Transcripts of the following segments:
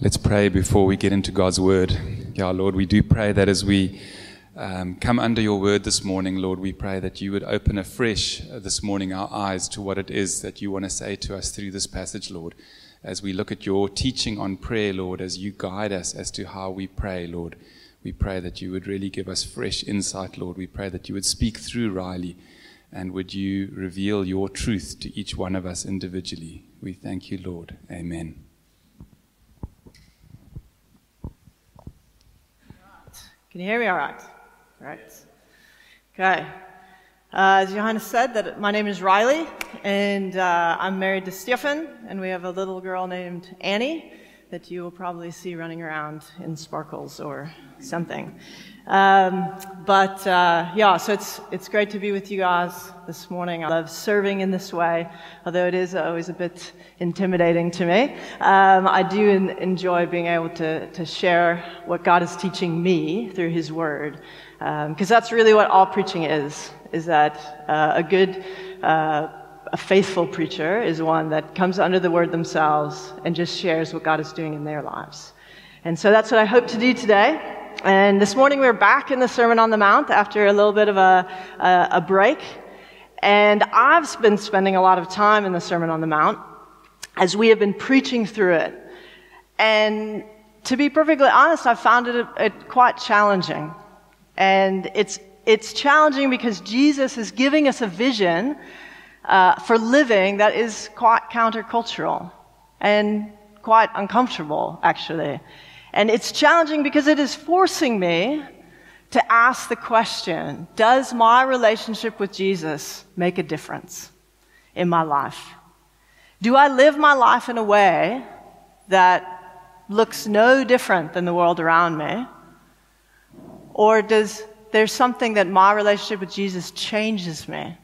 Let's pray before we get into God's word. Yeah, Lord, we do pray that as we um, come under your word this morning, Lord, we pray that you would open afresh uh, this morning our eyes to what it is that you want to say to us through this passage, Lord. As we look at your teaching on prayer, Lord, as you guide us as to how we pray, Lord, we pray that you would really give us fresh insight, Lord. We pray that you would speak through Riley and would you reveal your truth to each one of us individually. We thank you, Lord. Amen. Can you hear me all right? All right. Okay. Uh, as Johannes said, that my name is Riley, and uh, I'm married to Stefan, and we have a little girl named Annie that you will probably see running around in sparkles or something. Um, but uh, yeah, so it's it's great to be with you guys this morning. I love serving in this way, although it is always a bit intimidating to me. Um, I do in, enjoy being able to to share what God is teaching me through His Word, because um, that's really what all preaching is. Is that uh, a good uh, a faithful preacher is one that comes under the Word themselves and just shares what God is doing in their lives. And so that's what I hope to do today. And this morning we are back in the Sermon on the Mount after a little bit of a, a, a break. And I've been spending a lot of time in the Sermon on the Mount as we have been preaching through it. And to be perfectly honest, I've found it, it quite challenging. And it's, it's challenging because Jesus is giving us a vision uh, for living that is quite countercultural and quite uncomfortable, actually. And it's challenging because it is forcing me to ask the question Does my relationship with Jesus make a difference in my life? Do I live my life in a way that looks no different than the world around me? Or does there's something that my relationship with Jesus changes me?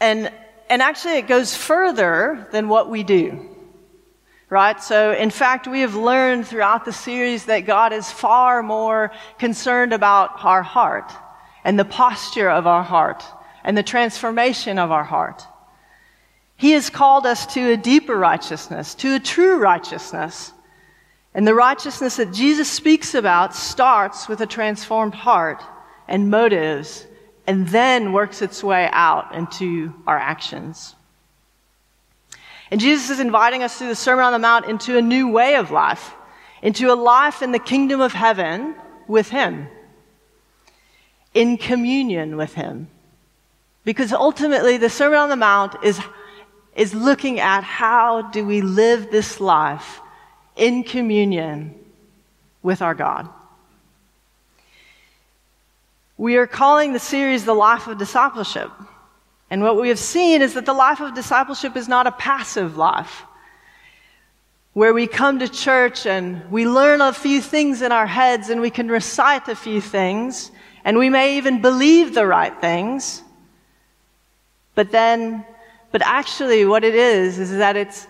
And, and actually, it goes further than what we do right? So, in fact, we have learned throughout the series that God is far more concerned about our heart and the posture of our heart and the transformation of our heart. He has called us to a deeper righteousness, to a true righteousness. And the righteousness that Jesus speaks about starts with a transformed heart and motives and then works its way out into our actions. And Jesus is inviting us through the Sermon on the Mount into a new way of life, into a life in the kingdom of heaven with Him, in communion with Him. Because ultimately, the Sermon on the Mount is, is looking at how do we live this life in communion with our God. We are calling the series The Life of Discipleship. And what we have seen is that the life of discipleship is not a passive life where we come to church and we learn a few things in our heads and we can recite a few things and we may even believe the right things. But then, but actually what it is, is that it's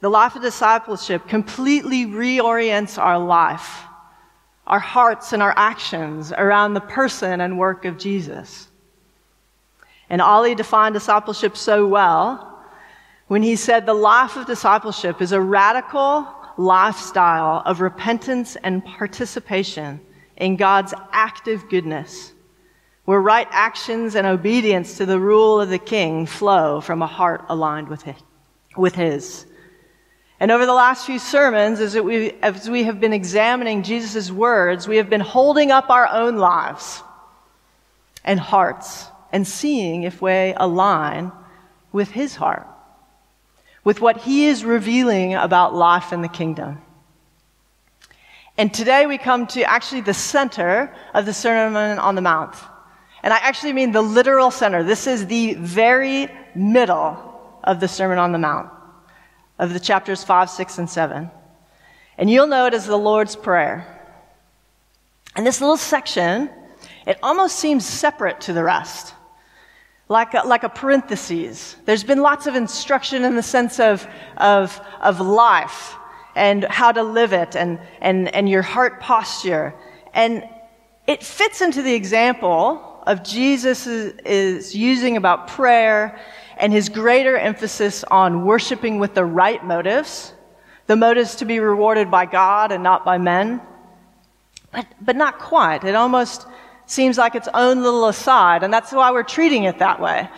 the life of discipleship completely reorients our life, our hearts and our actions around the person and work of Jesus. And Ali defined discipleship so well when he said the life of discipleship is a radical lifestyle of repentance and participation in God's active goodness, where right actions and obedience to the rule of the king flow from a heart aligned with his. And over the last few sermons, as we, as we have been examining Jesus' words, we have been holding up our own lives and hearts and seeing if we align with his heart, with what he is revealing about life in the kingdom. And today we come to actually the center of the Sermon on the Mount. And I actually mean the literal center. This is the very middle of the Sermon on the Mount, of the chapters 5, 6, and 7. And you'll know it as the Lord's Prayer. And this little section, it almost seems separate to the rest like a, like a parenthesis. There's been lots of instruction in the sense of, of, of life and how to live it and, and, and your heart posture. And it fits into the example of Jesus is, is using about prayer and his greater emphasis on worshiping with the right motives The motives to be rewarded by God and not by men. But, but not quite. It almost seems like its own little aside, and that's why we're treating it that way.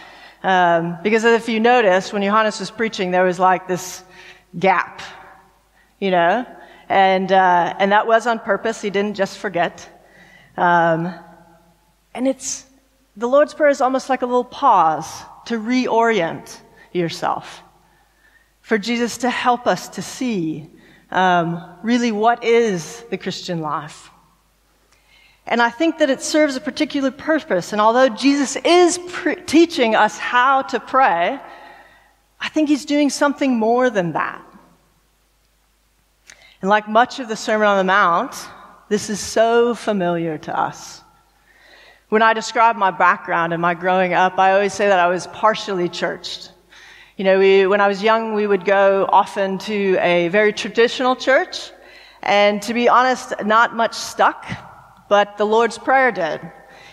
Um, because if you notice, when Johannes was preaching, there was like this gap, you know, and uh, and that was on purpose. He didn't just forget. Um, and it's the Lord's Prayer is almost like a little pause to reorient yourself, for Jesus to help us to see um, really what is the Christian life. And I think that it serves a particular purpose. And although Jesus is pre- teaching us how to pray, I think he's doing something more than that. And like much of the Sermon on the Mount, this is so familiar to us. When I describe my background and my growing up, I always say that I was partially churched. You know, we, when I was young, we would go often to a very traditional church, and to be honest, not much stuck but the Lord's Prayer did.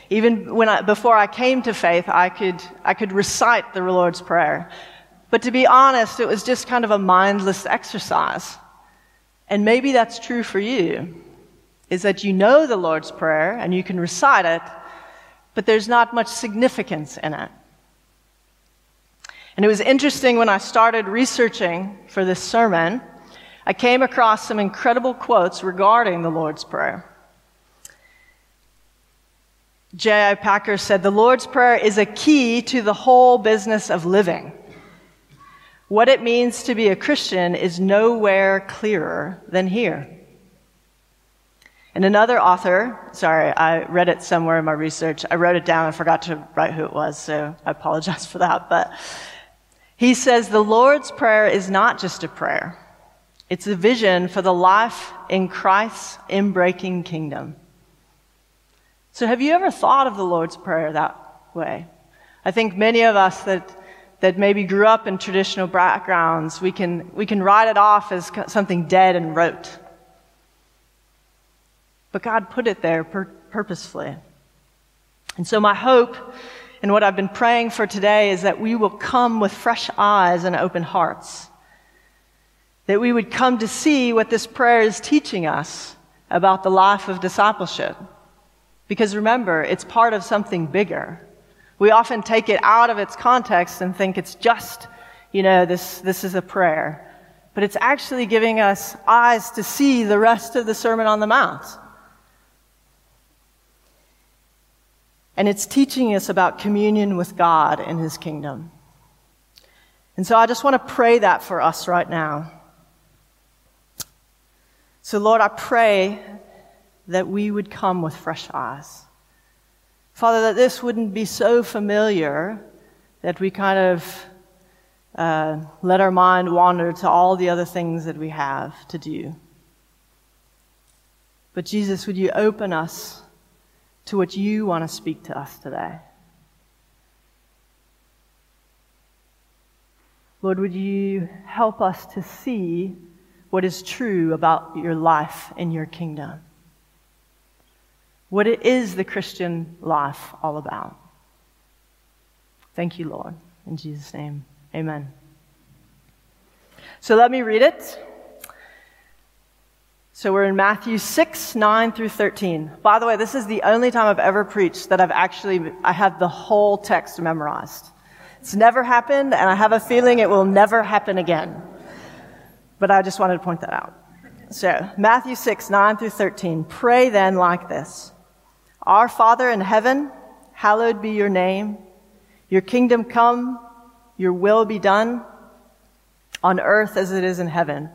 Even when I, before I came to faith, I could, I could recite the Lord's Prayer. But to be honest, it was just kind of a mindless exercise. And maybe that's true for you, is that you know the Lord's Prayer and you can recite it, but there's not much significance in it. And it was interesting when I started researching for this sermon, I came across some incredible quotes regarding the Lord's Prayer. J.I. Packer said, The Lord's Prayer is a key to the whole business of living. What it means to be a Christian is nowhere clearer than here. And another author, sorry, I read it somewhere in my research. I wrote it down and forgot to write who it was, so I apologize for that. But he says the Lord's Prayer is not just a prayer, it's a vision for the life in Christ's inbreaking kingdom. So, have you ever thought of the Lord's Prayer that way? I think many of us that, that maybe grew up in traditional backgrounds, we can, we can write it off as something dead and rote. But God put it there pur- purposefully. And so, my hope and what I've been praying for today is that we will come with fresh eyes and open hearts. That we would come to see what this prayer is teaching us about the life of discipleship. Because remember, it's part of something bigger. We often take it out of its context and think it's just, you know, this, this is a prayer. But it's actually giving us eyes to see the rest of the Sermon on the Mount. And it's teaching us about communion with God and His kingdom. And so I just want to pray that for us right now. So, Lord, I pray that we would come with fresh eyes. Father, that this wouldn't be so familiar that we kind of uh, let our mind wander to all the other things that we have to do. But Jesus, would you open us to what you want to speak to us today? Lord, would you help us to see what is true about your life in your kingdom? what it is the Christian life all about. Thank you, Lord. In Jesus' name, amen. So let me read it. So we're in Matthew 6, 9 through 13. By the way, this is the only time I've ever preached that I've actually, I have the whole text memorized. It's never happened, and I have a feeling it will never happen again. But I just wanted to point that out. So, Matthew 6, 9 through 13. Pray then like this. Our Father in heaven, hallowed be your name. Your kingdom come, your will be done on earth as it is in heaven.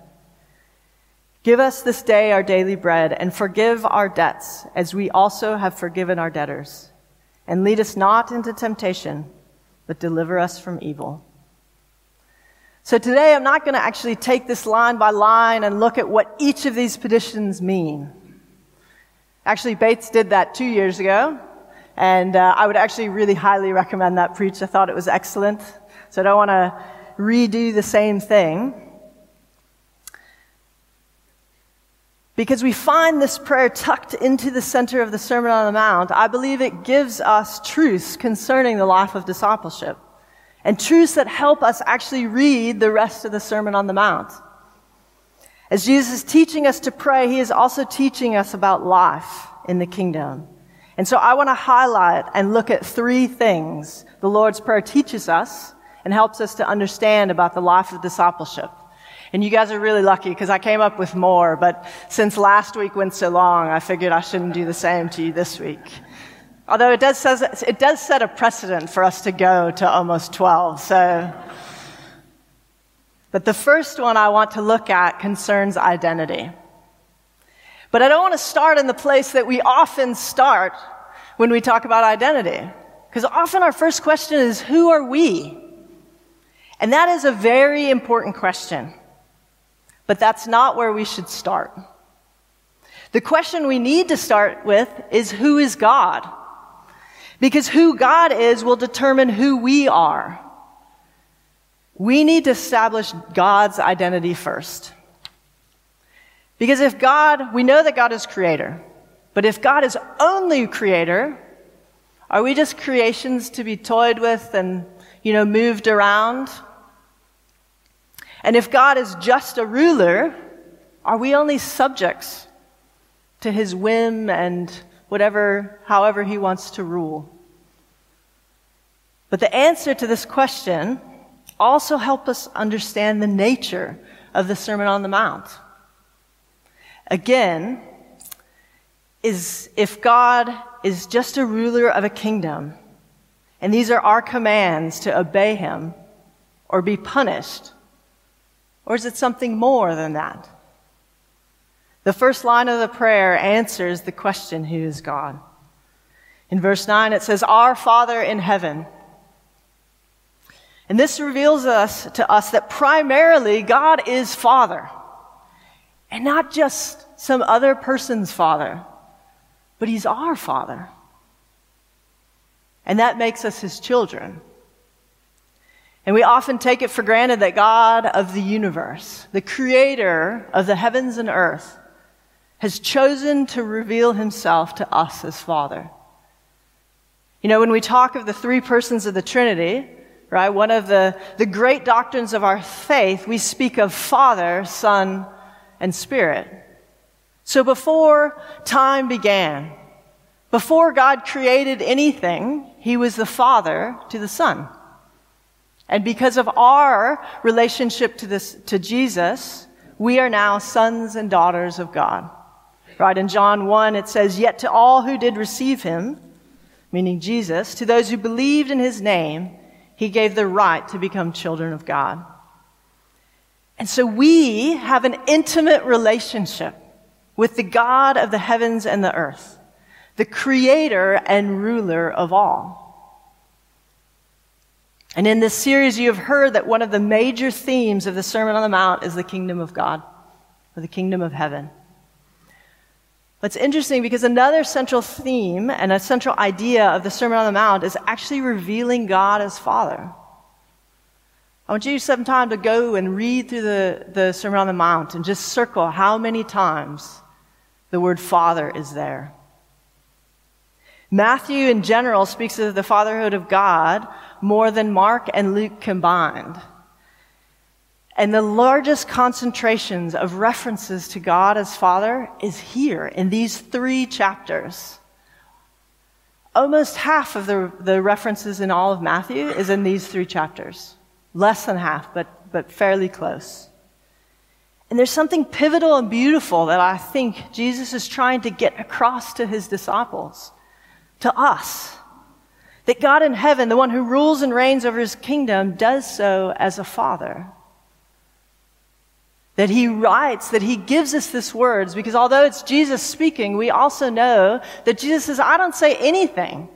Give us this day our daily bread and forgive our debts as we also have forgiven our debtors. And lead us not into temptation, but deliver us from evil. So today I'm not going to actually take this line by line and look at what each of these petitions mean. Actually, Bates did that two years ago, and uh, I would actually really highly recommend that preach. I thought it was excellent. So I don't want to redo the same thing. Because we find this prayer tucked into the center of the Sermon on the Mount, I believe it gives us truths concerning the life of discipleship and truths that help us actually read the rest of the Sermon on the Mount. As Jesus is teaching us to pray, he is also teaching us about life in the kingdom. And so I want to highlight and look at three things the Lord's Prayer teaches us and helps us to understand about the life of discipleship. And you guys are really lucky because I came up with more, but since last week went so long, I figured I shouldn't do the same to you this week. Although it does, says, it does set a precedent for us to go to almost 12, so. But the first one I want to look at concerns identity. But I don't want to start in the place that we often start when we talk about identity. Because often our first question is, who are we? And that is a very important question. But that's not where we should start. The question we need to start with is, who is God? Because who God is will determine who we are. We need to establish God's identity first. Because if God, we know that God is creator, but if God is only creator, are we just creations to be toyed with and, you know, moved around? And if God is just a ruler, are we only subjects to his whim and whatever, however he wants to rule? But the answer to this question also helps us understand the nature of the Sermon on the Mount. Again, is if God is just a ruler of a kingdom, and these are our commands to obey him or be punished, or is it something more than that? The first line of the prayer answers the question, Who is God? In verse 9, it says, Our Father in heaven. And this reveals us to us that primarily God is Father. And not just some other person's Father, but He's our Father. And that makes us His children. And we often take it for granted that God of the universe, the creator of the heavens and earth, has chosen to reveal himself to us as Father. You know, when we talk of the three persons of the Trinity, right, one of the, the great doctrines of our faith, we speak of Father, Son, and Spirit. So before time began, before God created anything, He was the Father to the Son. And because of our relationship to this, to Jesus, we are now sons and daughters of God. Right? In John 1, it says, Yet to all who did receive him, meaning Jesus, to those who believed in his name, he gave the right to become children of God. And so we have an intimate relationship with the God of the heavens and the earth, the creator and ruler of all. And in this series, you have heard that one of the major themes of the Sermon on the Mount is the kingdom of God, or the kingdom of heaven. What's interesting because another central theme and a central idea of the Sermon on the Mount is actually revealing God as Father. I want you some time to go and read through the, the Sermon on the Mount and just circle how many times the word Father is there. Matthew, in general, speaks of the fatherhood of God more than Mark and Luke combined. And the largest concentrations of references to God as Father is here in these three chapters. Almost half of the, the references in all of Matthew is in these three chapters. Less than half, but, but fairly close. And there's something pivotal and beautiful that I think Jesus is trying to get across to his disciples, to us. That God in heaven, the one who rules and reigns over his kingdom, does so as a father. That he writes, that he gives us this words, because although it's Jesus speaking, we also know that Jesus says, I don't say anything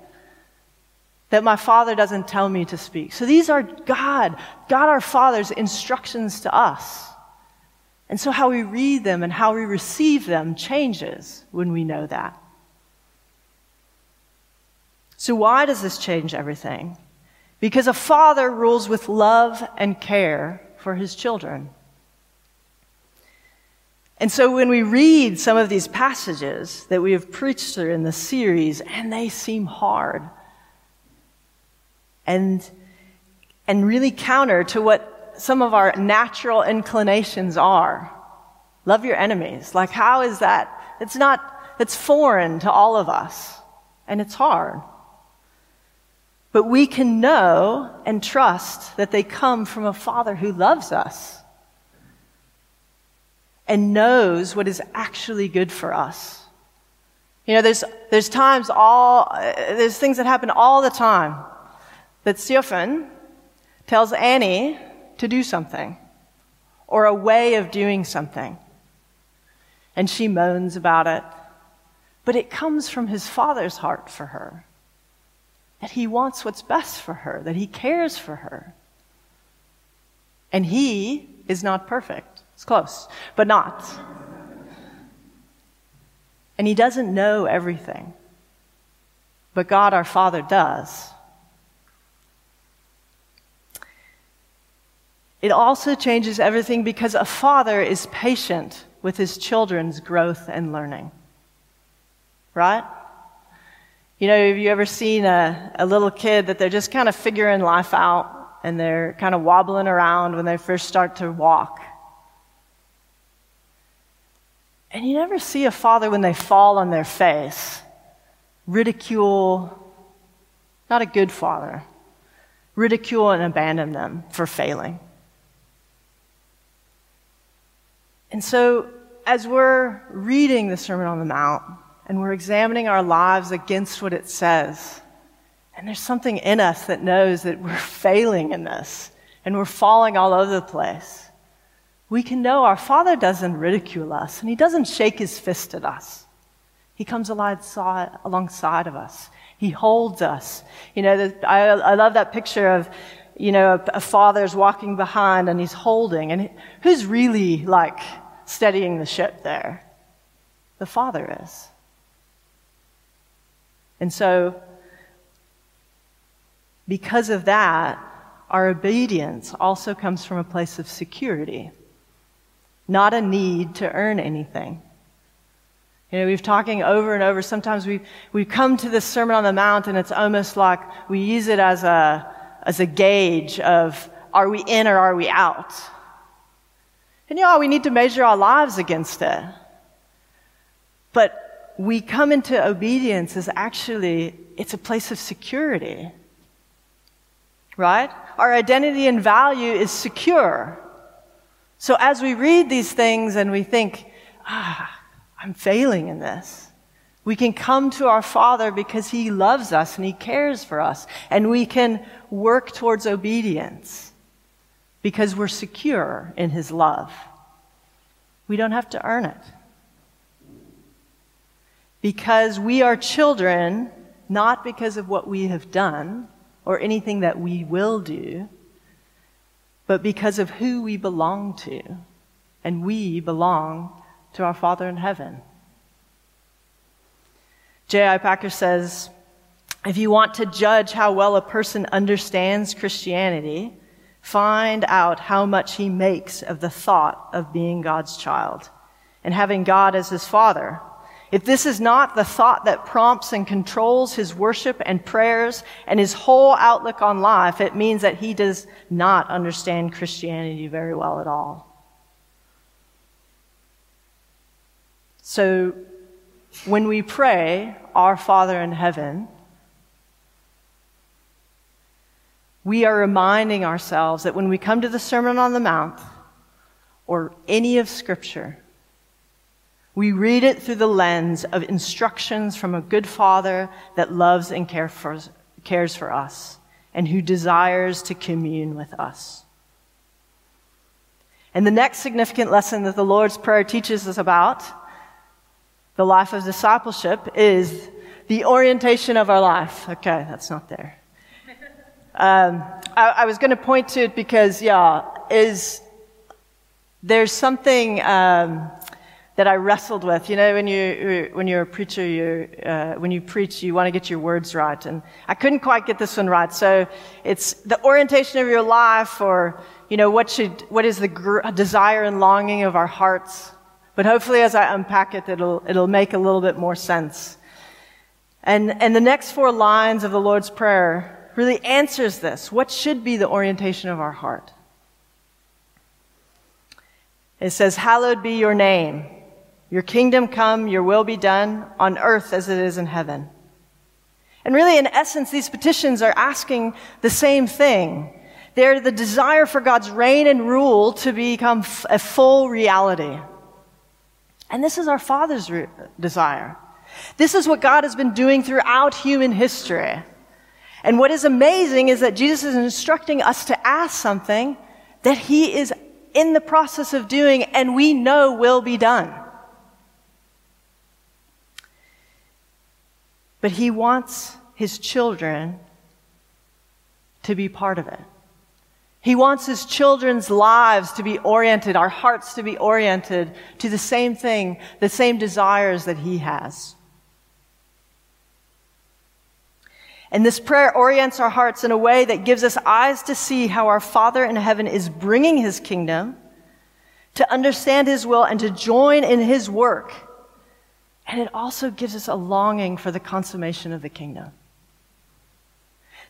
that my father doesn't tell me to speak. So these are God, God our Father's instructions to us. And so how we read them and how we receive them changes when we know that. So, why does this change everything? Because a father rules with love and care for his children. And so, when we read some of these passages that we have preached through in the series, and they seem hard and, and really counter to what some of our natural inclinations are, Love your enemies. Like, how is that? It's not, it's foreign to all of us, and it's hard. But we can know and trust that they come from a Father who loves us and knows what is actually good for us. You know, there's, there's times all, there's things that happen all the time that Stefan tells Annie to do something or a way of doing something. And she moans about it. But it comes from his father's heart for her. That he wants what's best for her, that he cares for her. And he is not perfect. It's close, but not. And he doesn't know everything. But God our Father does. It also changes everything because a father is patient with his children's growth and learning. Right? You know, have you ever seen a, a little kid that they're just kind of figuring life out and they're kind of wobbling around when they first start to walk? And you never see a father when they fall on their face ridicule, not a good father, ridicule and abandon them for failing. And so, as we're reading the Sermon on the Mount and we're examining our lives against what it says, and there's something in us that knows that we're failing in this and we're falling all over the place, we can know our Father doesn't ridicule us and He doesn't shake His fist at us. He comes alongside of us. He holds us. You know, I, I love that picture of, you know, a, a father's walking behind and he's holding. And who's really like steadying the ship there? The father is. And so, because of that, our obedience also comes from a place of security not a need to earn anything. You know, we've talking over and over. Sometimes we we come to this Sermon on the Mount, and it's almost like we use it as a as a gauge of are we in or are we out. And you know, we need to measure our lives against it. But we come into obedience as actually it's a place of security. Right? Our identity and value is secure. So as we read these things and we think, ah, I'm failing in this, we can come to our Father because He loves us and He cares for us. And we can work towards obedience because we're secure in His love. We don't have to earn it. Because we are children, not because of what we have done or anything that we will do, but because of who we belong to. And we belong to our Father in heaven. J.I. Packer says, if you want to judge how well a person understands Christianity, find out how much he makes of the thought of being God's child and having God as his father. If this is not the thought that prompts and controls his worship and prayers and his whole outlook on life, it means that he does not understand Christianity very well at all. So, when we pray, Our Father in heaven, we are reminding ourselves that when we come to the Sermon on the Mount or any of Scripture, we read it through the lens of instructions from a good father that loves and care for, cares for us and who desires to commune with us. And the next significant lesson that the Lord's Prayer teaches us about the life of discipleship is the orientation of our life. Okay, that's not there. Um, I, I, was going to point to it because, yeah, is there's something um, that I wrestled with. You know, when you when you're a preacher, you uh, when you preach, you want to get your words right, and I couldn't quite get this one right. So it's the orientation of your life, or you know, what should what is the gr- desire and longing of our hearts. But hopefully, as I unpack it, it'll it'll make a little bit more sense. And and the next four lines of the Lord's prayer really answers this. What should be the orientation of our heart? It says, Hallowed be your name. Your kingdom come, your will be done on earth as it is in heaven. And really, in essence, these petitions are asking the same thing. They're the desire for God's reign and rule to become a full reality. And this is our Father's re- desire. This is what God has been doing throughout human history. And what is amazing is that Jesus is instructing us to ask something that He is in the process of doing and we know will be done. But He wants His children to be part of it. He wants his children's lives to be oriented, our hearts to be oriented to the same thing, the same desires that he has. And this prayer orients our hearts in a way that gives us eyes to see how our Father in heaven is bringing his kingdom, to understand his will, and to join in his work. And it also gives us a longing for the consummation of the kingdom.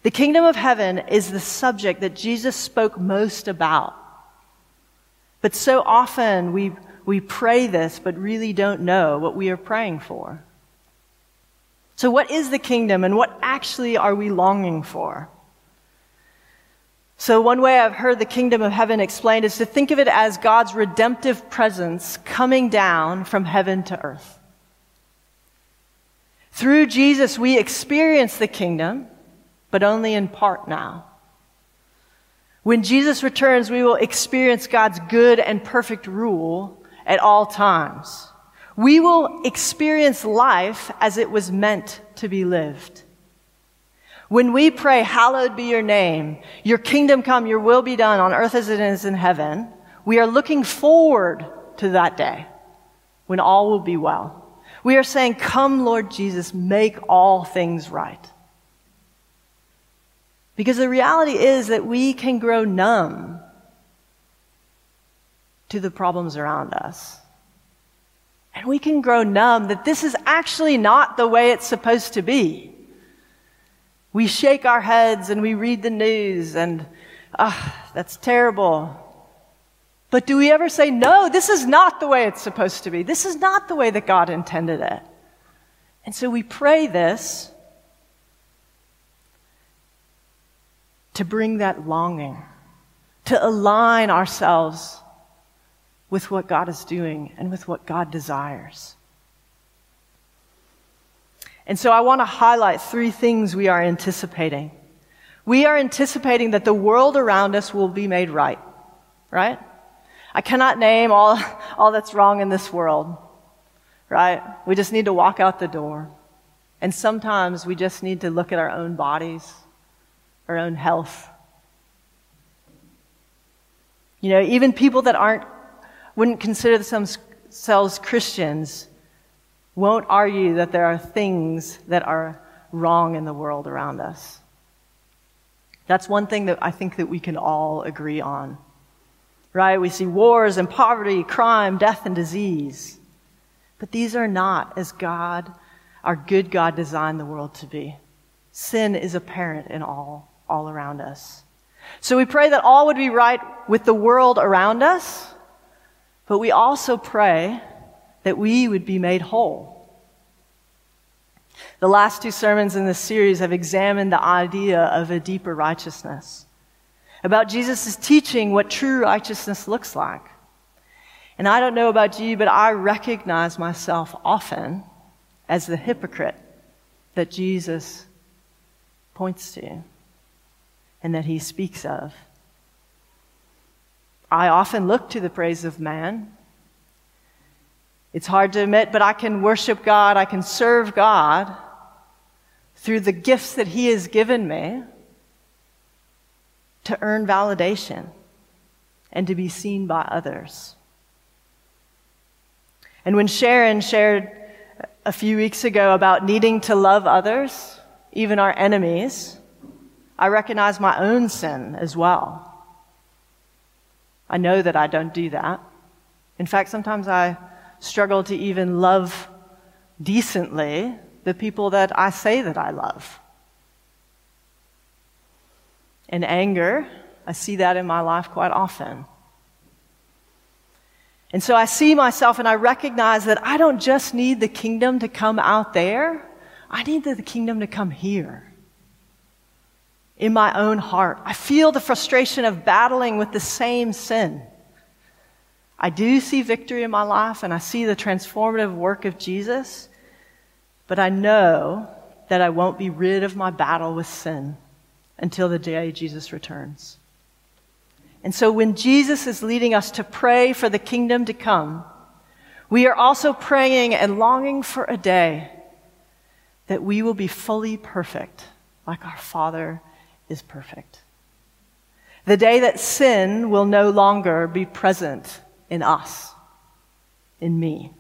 The kingdom of heaven is the subject that Jesus spoke most about. But so often we, we pray this, but really don't know what we are praying for. So, what is the kingdom and what actually are we longing for? So, one way I've heard the kingdom of heaven explained is to think of it as God's redemptive presence coming down from heaven to earth. Through Jesus, we experience the kingdom, but only in part now. When Jesus returns, we will experience God's good and perfect rule at all times we will experience life as it was meant to be lived. When we pray, hallowed be your name, your kingdom come, your will be done on earth as it is in heaven, we are looking forward to that day when all will be well. We are saying, come Lord Jesus, make all things right. Because the reality is that we can grow numb to the problems around us. And we can grow numb that this is actually not the way it's supposed to be. We shake our heads and we read the news and, ah, oh, that's terrible. But do we ever say, no, this is not the way it's supposed to be. This is not the way that God intended it. And so we pray this to bring that longing, to align ourselves with what God is doing and with what God desires. And so I want to highlight three things we are anticipating. We are anticipating that the world around us will be made right, right? I cannot name all, all that's wrong in this world, right? We just need to walk out the door. And sometimes we just need to look at our own bodies, our own health. You know, even people that aren't wouldn't consider themselves Christians won't argue that there are things that are wrong in the world around us. That's one thing that I think that we can all agree on. Right? We see wars and poverty, crime, death, and disease. But these are not as God, our good God designed the world to be. Sin is apparent in all, all around us. So we pray that all would be right with the world around us but we also pray that we would be made whole. The last two sermons in this series have examined the idea of a deeper righteousness, about Jesus' teaching what true righteousness looks like. And I don't know about you, but I recognize myself often as the hypocrite that Jesus points to and that he speaks of. I often look to the praise of man. It's hard to admit, but I can worship God, I can serve God through the gifts that He has given me to earn validation and to be seen by others. And when Sharon shared a few weeks ago about needing to love others, even our enemies, I recognize my own sin as well. I know that I don't do that. In fact, sometimes I struggle to even love decently the people that I say that I love. And anger, I see that in my life quite often. And so I see myself and I recognize that I don't just need the kingdom to come out there. I need the kingdom to come here. In my own heart. I feel the frustration of battling with the same sin. I do see victory in my life and I see the transformative work of Jesus, but I know that I won't be rid of my battle with sin until the day Jesus returns. And so when Jesus is leading us to pray for the kingdom to come, we are also praying and longing for a day that we will be fully perfect, like our Father is perfect. The day that sin will no longer be present in us, in me.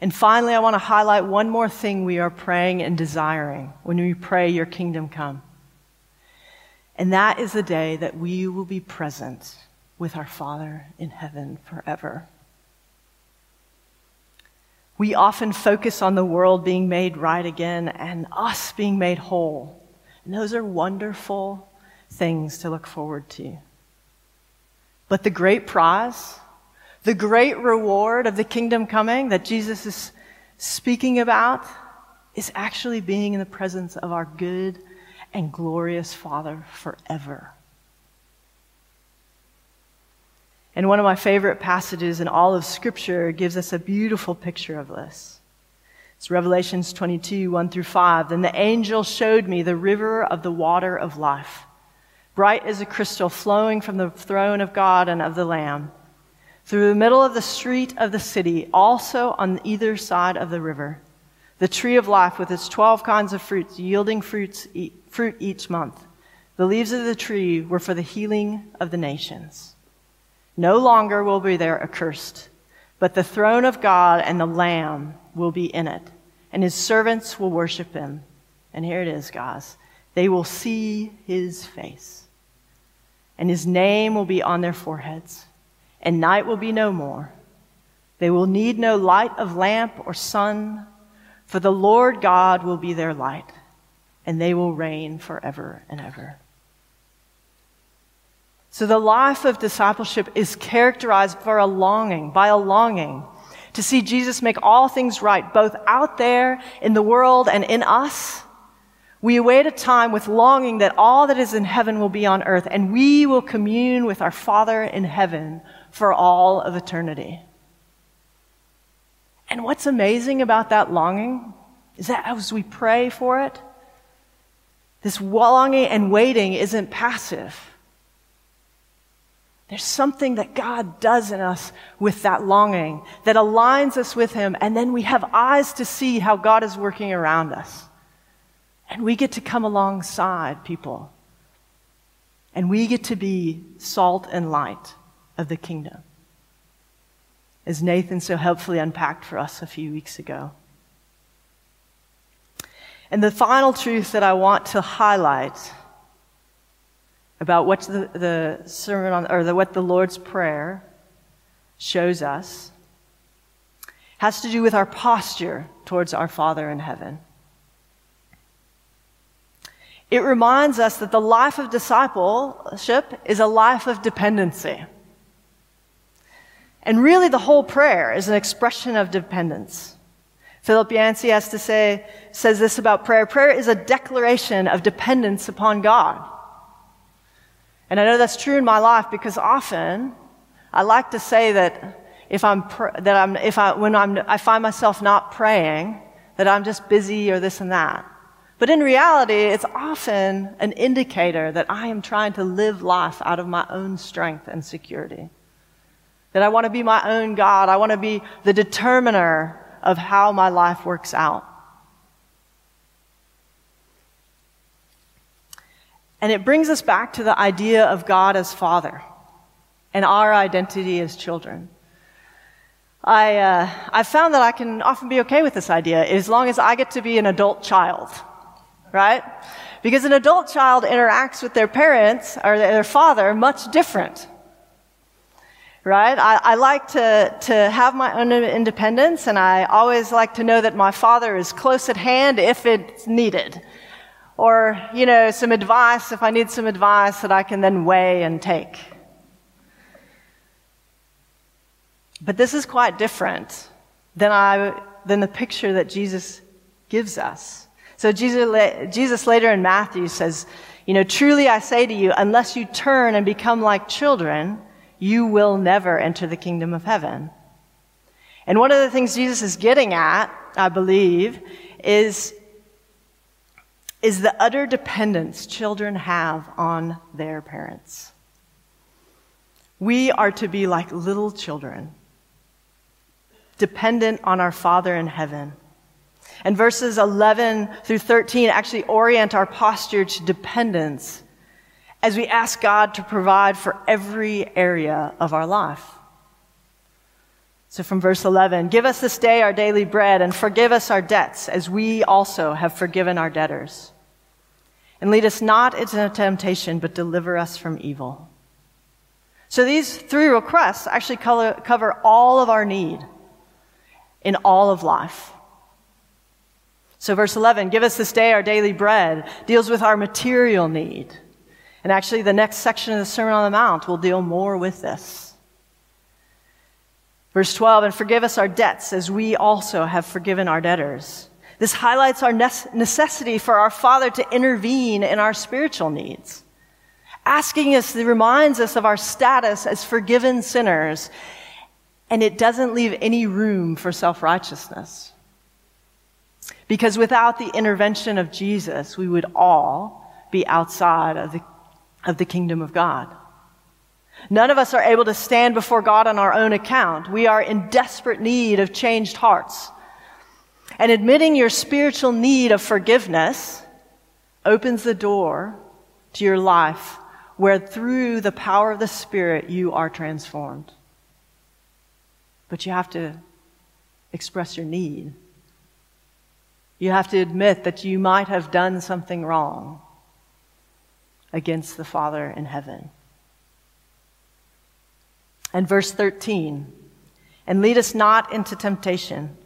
And finally, I want to highlight one more thing we are praying and desiring when we pray, Your kingdom come. And that is the day that we will be present with our Father in heaven forever. We often focus on the world being made right again and us being made whole. And those are wonderful things to look forward to. But the great prize, the great reward of the kingdom coming that Jesus is speaking about is actually being in the presence of our good and glorious Father forever. And one of my favorite passages in all of Scripture gives us a beautiful picture of this. It's Revelations 22, 1 through 5. Then the angel showed me the river of the water of life bright as a crystal, flowing from the throne of God and of the Lamb. Through the middle of the street of the city, also on either side of the river, the tree of life with its 12 kinds of fruits, yielding fruits, fruit each month. The leaves of the tree were for the healing of the nations. No longer will be there accursed, but the throne of God and the Lamb will be in it, and his servants will worship him. And here it is, guys. They will see his face and his name will be on their foreheads, and night will be no more. They will need no light of lamp or sun, for the Lord God will be their light, and they will reign forever and ever. So the life of discipleship is characterized by a longing, by a longing to see Jesus make all things right, both out there in the world and in us we await a time with longing that all that is in heaven will be on earth, and we will commune with our Father in heaven for all of eternity. And what's amazing about that longing is that as we pray for it, this longing and waiting isn't passive. There's something that God does in us with that longing that aligns us with Him, and then we have eyes to see how God is working around us. And we get to come alongside people. And we get to be salt and light of the kingdom. As Nathan so helpfully unpacked for us a few weeks ago. And the final truth that I want to highlight about what the, the sermon on, or the, what the Lord's Prayer shows us has to do with our posture towards our Father in heaven. It reminds us that the life of discipleship is a life of dependency. And really, the whole prayer is an expression of dependence. Philip Yancey has to say, says this about prayer. Prayer is a declaration of dependence upon God. And I know that's true in my life because often I like to say that if I'm, that I'm, if I, when I'm, I find myself not praying, that I'm just busy or this and that. But in reality, it's often an indicator that I am trying to live life out of my own strength and security. That I want to be my own God. I want to be the determiner of how my life works out. And it brings us back to the idea of God as Father and our identity as children. I, uh, I found that I can often be okay with this idea as long as I get to be an adult child right? Because an adult child interacts with their parents or their father much different. Right? I, I, like to, to have my own independence, and I always like to know that my father is close at hand if it's needed. Or, you know, some advice, if I need some advice that I can then weigh and take. But this is quite different than, I, than the picture that Jesus gives us. So Jesus, Jesus later in Matthew says, You know, truly I say to you, unless you turn and become like children, you will never enter the kingdom of heaven. And one of the things Jesus is getting at, I believe, is, is the utter dependence children have on their parents. We are to be like little children, dependent on our Father in heaven. And verses 11 through 13 actually orient our posture to dependence as we ask God to provide for every area of our life. So from verse 11, give us this day our daily bread and forgive us our debts as we also have forgiven our debtors. And lead us not into temptation, but deliver us from evil. So these three requests actually cover all of our need in all of life. So, verse 11, give us this day our daily bread, deals with our material need. And actually, the next section of the Sermon on the Mount will deal more with this. Verse 12, and forgive us our debts as we also have forgiven our debtors. This highlights our necessity for our Father to intervene in our spiritual needs. Asking us reminds us of our status as forgiven sinners, and it doesn't leave any room for self righteousness. Because without the intervention of Jesus, we would all be outside of the, of the kingdom of God. None of us are able to stand before God on our own account. We are in desperate need of changed hearts. And admitting your spiritual need of forgiveness opens the door to your life where through the power of the Spirit you are transformed. But you have to express your need. You have to admit that you might have done something wrong against the Father in heaven. And verse 13, and lead us not into temptation,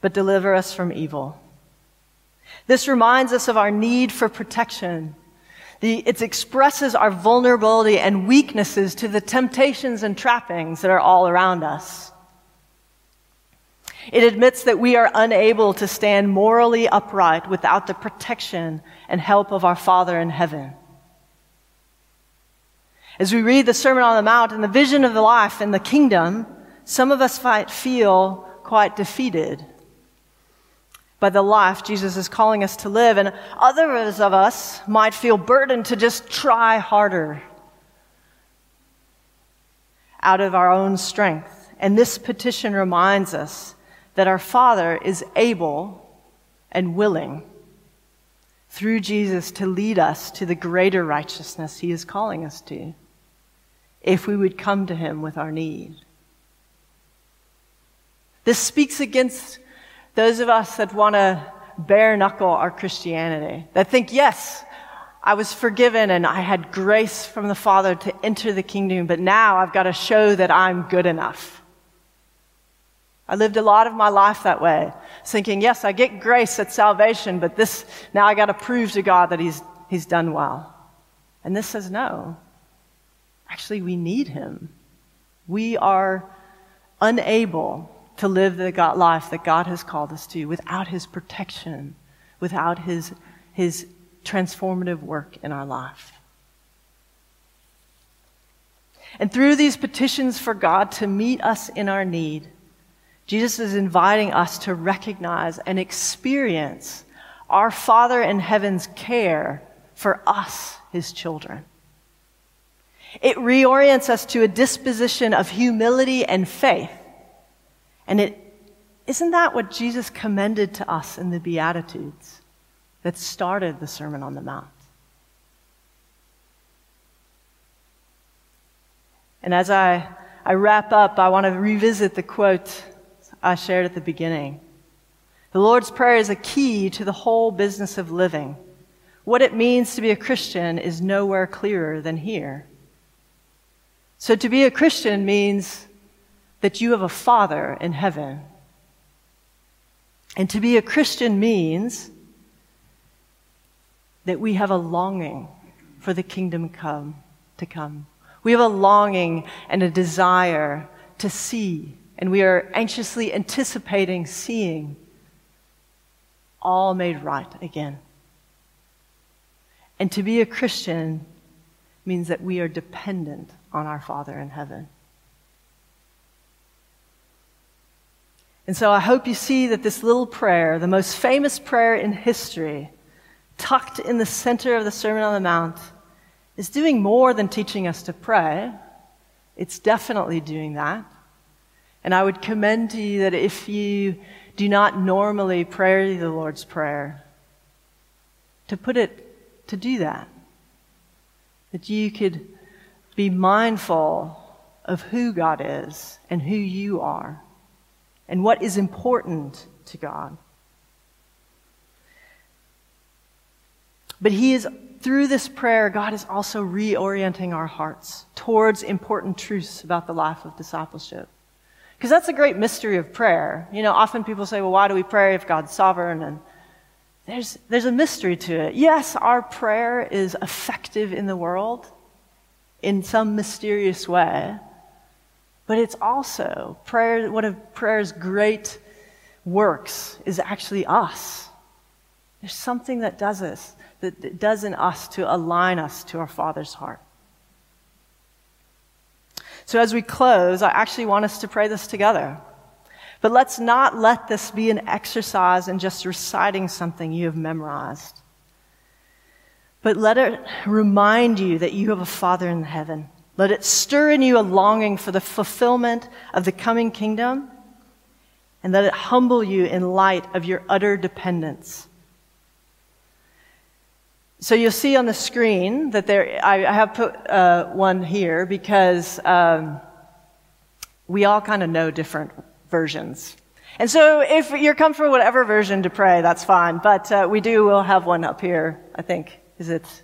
but deliver us from evil. This reminds us of our need for protection. The, it expresses our vulnerability and weaknesses to the temptations and trappings that are all around us. It admits that we are unable to stand morally upright without the protection and help of our Father in heaven. As we read the Sermon on the Mount and the vision of the life and the kingdom, some of us might feel quite defeated by the life Jesus is calling us to live, and others of us might feel burdened to just try harder out of our own strength. And this petition reminds us that our Father is able and willing through Jesus to lead us to the greater righteousness He is calling us to if we would come to Him with our need. This speaks against those of us that want to bare knuckle our Christianity, that think, yes, I was forgiven and I had grace from the Father to enter the kingdom, but now I've got to show that I'm good enough. I lived a lot of my life that way, thinking, yes, I get grace at salvation, but this, now I got to prove to God that he's, he's done well. And this says, no. Actually, we need Him. We are unable to live the God life that God has called us to without His protection, without His, His transformative work in our life. And through these petitions for God to meet us in our need, Jesus is inviting us to recognize and experience our Father in heaven's care for us, his children. It reorients us to a disposition of humility and faith. And it isn't that what Jesus commended to us in the Beatitudes that started the Sermon on the Mount? And as I, I wrap up, I want to revisit the quote I shared at the beginning. The Lord's Prayer is a key to the whole business of living. What it means to be a Christian is nowhere clearer than here. So to be a Christian means that you have a Father in heaven. And to be a Christian means that we have a longing for the kingdom come to come. We have a longing and a desire to see, and we are anxiously anticipating seeing all made right again. And to be a Christian means that we are dependent on our Father in heaven. And so I hope you see that this little prayer, the most famous prayer in history, tucked in the center of the Sermon on the Mount, is doing more than teaching us to pray. It's definitely doing that. And I would commend to you that if you do not normally pray the Lord's Prayer, to put it, to do that. That you could be mindful of who God is and who you are and what is important to God. But He is, through this prayer, God is also reorienting our hearts towards important truths about the life of discipleship. Because that's a great mystery of prayer. You know, often people say, well, why do we pray if God's sovereign? And there's, there's a mystery to it. Yes, our prayer is effective in the world in some mysterious way, but it's also prayer, one of prayer's great works is actually us. There's something that does this that does in us to align us to our Father's heart. So as we close, I actually want us to pray this together. But let's not let this be an exercise in just reciting something you have memorized. But let it remind you that you have a Father in heaven. Let it stir in you a longing for the fulfillment of the coming kingdom. And let it humble you in light of your utter dependence so you'll see on the screen that there, I, I have put uh, one here because um, we all kind of know different versions. And so if you're comfortable with whatever version to pray, that's fine. But uh, we do, we'll have one up here, I think. Is it?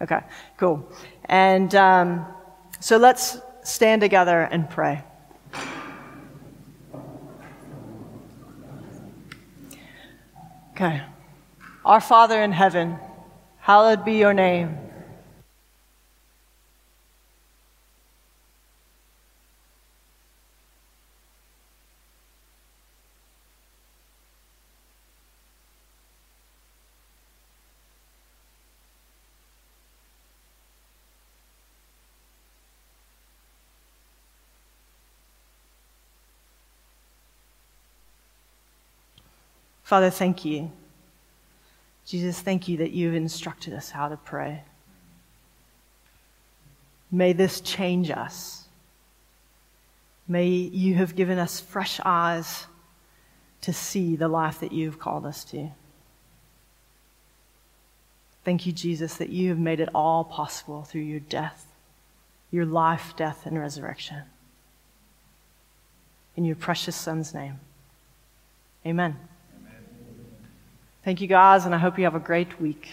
Okay, cool. And um, so let's stand together and pray. Okay. Our Father in heaven, Hallowed be your name. Father, thank you Jesus, thank you that you've instructed us how to pray. May this change us. May you have given us fresh eyes to see the life that you've called us to. Thank you, Jesus, that you have made it all possible through your death, your life, death, and resurrection. In your precious Son's name. Amen. Thank you, guys, and I hope you have a great week.